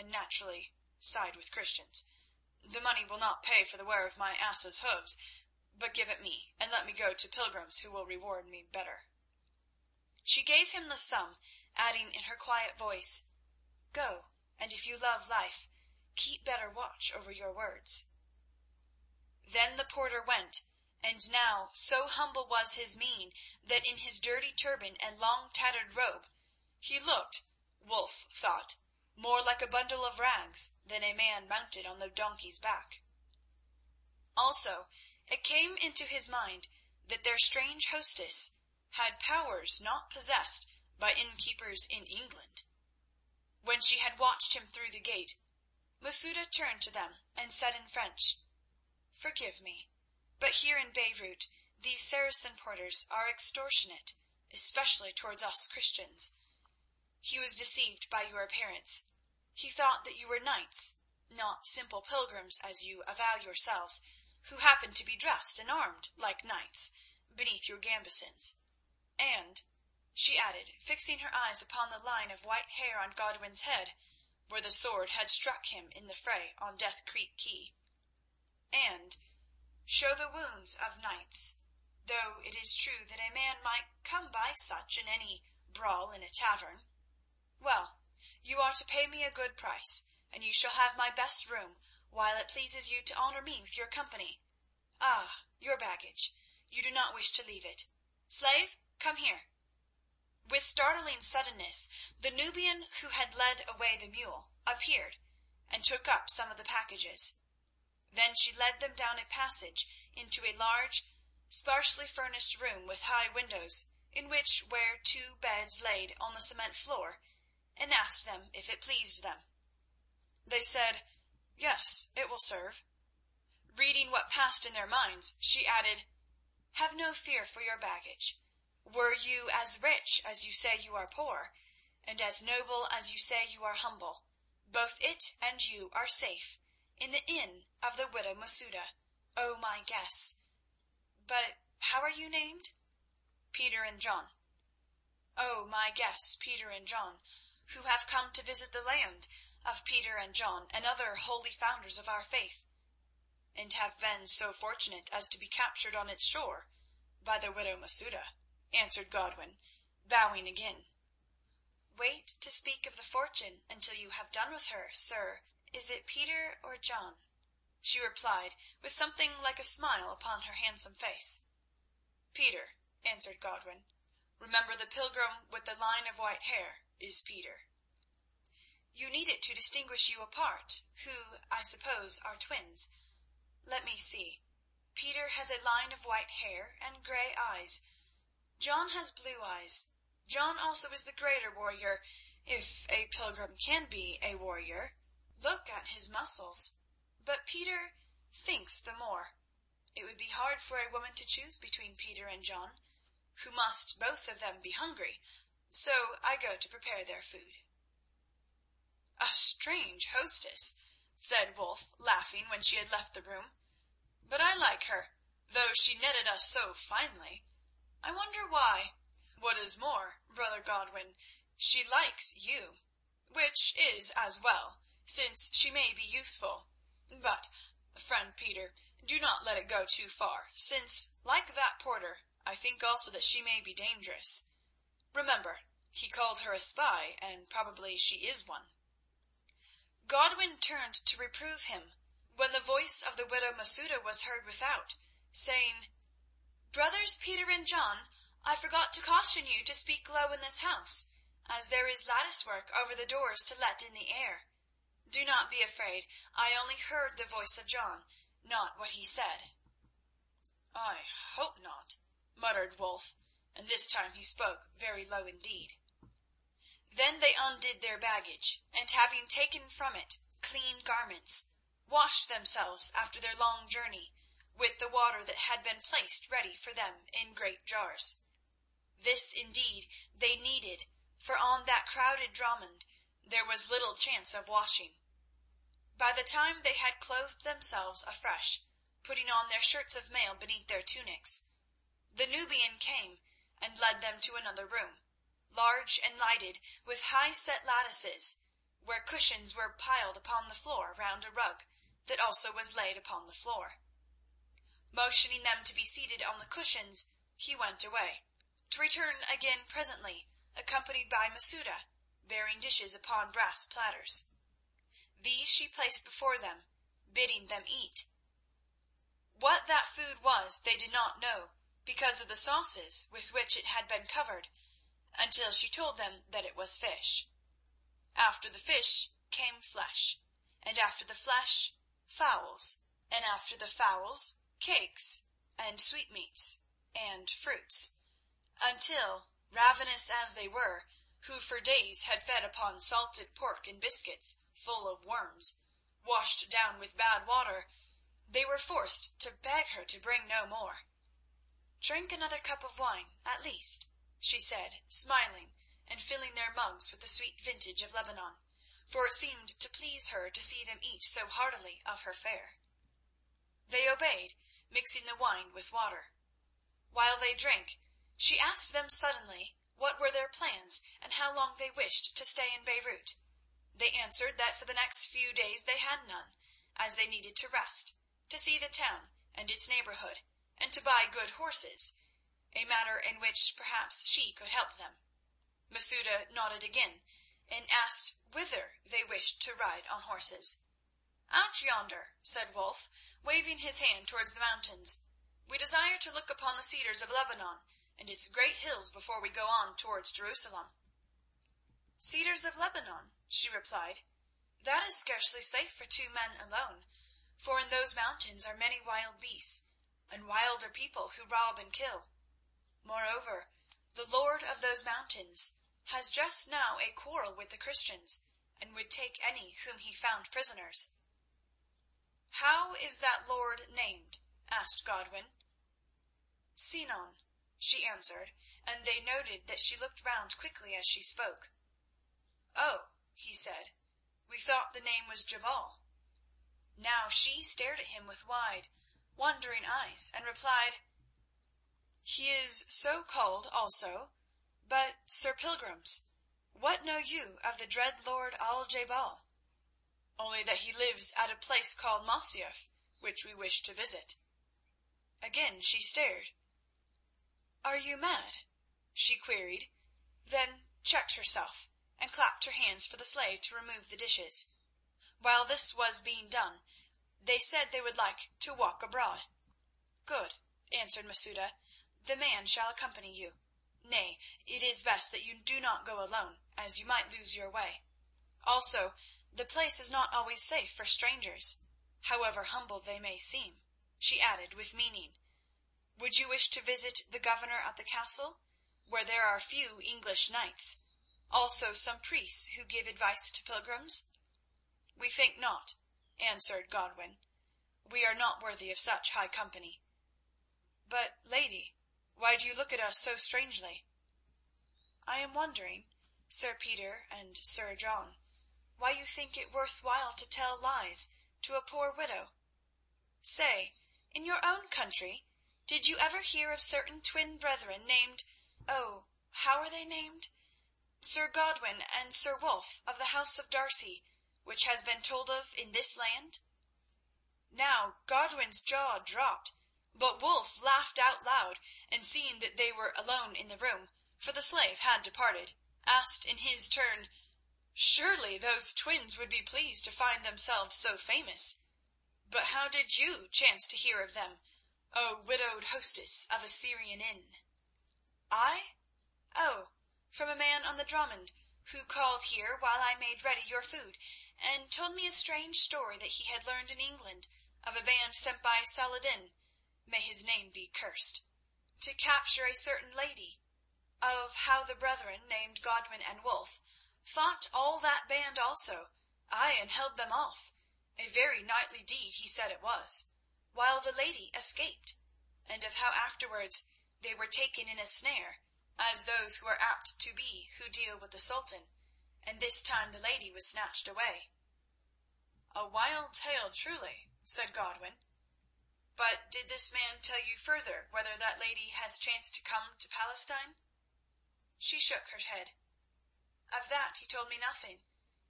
and naturally side with Christians. The money will not pay for the wear of my ass's hoofs, but give it me, and let me go to pilgrims who will reward me better." She gave him the sum, adding in her quiet voice, "Go, and if you love life, keep better watch over your words." Then the porter went, and now so humble was his mien that in his dirty turban and long tattered robe he looked, Wulf thought, more like a bundle of rags than a man mounted on the donkey's back. Also it came into his mind that their strange hostess had powers not possessed by innkeepers in England. When she had watched him through the gate, Masouda turned to them and said in French, "Forgive me, but here in Beirut these Saracen porters are extortionate, especially towards us Christians. He was deceived by your appearance. He thought that you were knights, not simple pilgrims as you avow yourselves, who happen to be dressed and armed like knights beneath your gambesons. And," she added, fixing her eyes upon the line of white hair on Godwin's head, where the sword had struck him in the fray on Death Creek quay, "and show the wounds of knights, though it is true that a man might come by such in any brawl in a tavern. Well, you are to pay me a good price, and you shall have my best room while it pleases you to honour me with your company. Ah, your baggage. You do not wish to leave it. Slave, come here." With startling suddenness the Nubian who had led away the mule appeared, and took up some of the packages. Then she led them down a passage into a large, sparsely furnished room with high windows, in which were two beds laid on the cement floor, and asked them if it pleased them. They said, "Yes, it will serve." Reading what passed in their minds, she added, "Have no fear for your baggage. Were you as rich as you say you are poor, and as noble as you say you are humble, both it and you are safe in the inn of the widow Masouda, O my guests. But how are you named?" "Peter and John." "O my guests, Peter and John, who have come to visit the land of Peter and John and other holy founders of our faith, and have been so fortunate as to be captured on its shore by the widow Masouda," answered Godwin, bowing again. "Wait to speak of the fortune until you have done with her, sir. Is it Peter or John?" she replied with something like a smile upon her handsome face. "Peter," answered Godwin. "Remember the pilgrim with the line of white hair is Peter." "You need it to distinguish you apart, who, I suppose, are twins. Let me see. Peter has a line of white hair and grey eyes. John has blue eyes. John also is the greater warrior, if a pilgrim can be a warrior. Look at his muscles. But Peter thinks the more. It would be hard for a woman to choose between Peter and John, who must both of them be hungry, so I go to prepare their food." "A strange hostess," said Wulf, laughing when she had left the room. "But I like her, though she netted us so finely. I wonder why. What is more, brother Godwin, she likes you, which is as well, since she may be useful. But, friend Peter, do not let it go too far, since, like that porter, I think also that she may be dangerous. Remember, he called her a spy, and probably she is one." Godwin turned to reprove him, when the voice of the widow Masouda was heard without, saying, "Brothers Peter and John, I forgot to caution you to speak low in this house, as there is lattice work over the doors to let in the air. Do not be afraid. I only heard the voice of John, not what he said." "I hope not," muttered Wulf, and this time he spoke very low indeed. Then they undid their baggage, and having taken from it clean garments, washed themselves after their long journey with the water that had been placed ready for them in great jars. This indeed they needed, for on that crowded dromon there was little chance of washing. By the time they had clothed themselves afresh, putting on their shirts of mail beneath their tunics, the Nubian came and led them to another room, large and lighted with high set lattices, where cushions were piled upon the floor round a rug that also was laid upon the floor. Motioning them to be seated on the cushions, he went away, to return again presently, accompanied by Masouda, bearing dishes upon brass platters. These she placed before them, bidding them eat. What that food was they did not know, because of the sauces with which it had been covered, until she told them that it was fish. After the fish came flesh, and after the flesh fowls, and after the fowls cakes and sweetmeats and fruits, until, ravenous as they were, who for days had fed upon salted pork and biscuits full of worms, washed down with bad water, they were forced to beg her to bring no more. "Drink another cup of wine, at least," she said, smiling, and filling their mugs with the sweet vintage of Lebanon, for it seemed to please her to see them eat so heartily of her fare. They obeyed, mixing the wine with water. While they drank, she asked them suddenly what were their plans and how long they wished to stay in Beirut. They answered that for the next few days they had none, as they needed to rest, to see the town and its neighbourhood, and to buy good horses, a matter in which perhaps she could help them. Masouda nodded again, and asked whither they wished to ride on horses. "Out yonder," said Wulf, waving his hand towards the mountains. "We desire to look upon the cedars of Lebanon and its great hills before we go on towards Jerusalem." "Cedars of Lebanon," she replied. "That is scarcely safe for two men alone, for in those mountains are many wild beasts, and wilder people who rob and kill. Moreover, the lord of those mountains has just now a quarrel with the Christians, and would take any whom he found prisoners." "How is that lord named?" asked Godwin. "Sinan," she answered, and they noted that she looked round quickly as she spoke. "Oh," he said, "we thought the name was Jebal." Now she stared at him with wide, wondering eyes, and replied, "He is so called also, but, Sir Pilgrims, what know you of the dread lord Al je bal?" "Only that he lives at a place called Masyaf, which we wish to visit." Again she stared. "Are you mad?" she queried, then checked herself, and clapped her hands for the slave to remove the dishes. While this was being done, they said they would like to walk abroad. "Good," answered Masouda. "The man shall accompany you. Nay, it is best that you do not go alone, as you might lose your way. Also the place is not always safe for strangers, however humble they may seem," she added with meaning. "Would you wish to visit the governor at the castle, where there are few English knights, also some priests who give advice to pilgrims?" "We think not," answered Godwin. "We are not worthy of such high company. But, lady, why do you look at us so strangely?" "I am wondering, Sir Peter and Sir John, why you think it worth while to tell lies to a poor widow. Say, in your own country did you ever hear of certain twin brethren named—oh, how are they named?—Sir Godwin and Sir Wulf of the house of D'Arcy, which has been told of in this land?" Now Godwin's jaw dropped, but Wulf laughed out loud, and seeing that they were alone in the room, for the slave had departed, asked in his turn. Surely those twins would be pleased to find themselves so famous. But how did you chance to hear of them, O widowed hostess of a Syrian inn?" "I? Oh, from a man on the dromon who called here while I made ready your food, and told me a strange story that he had learned in England of a band sent by Saladin—may his name be cursed—to capture a certain lady; of how the brethren, named Godwin and Wulf, fought all that band also, ay, and held them off, a very knightly deed he said it was, while the lady escaped, and of how afterwards they were taken in a snare, as those who are apt to be who deal with the Sultan, and this time the lady was snatched away." "A wild tale, truly," said Godwin. "But did this man tell you further whether that lady has chanced to come to Palestine?" She shook her head. "Of that he told me nothing.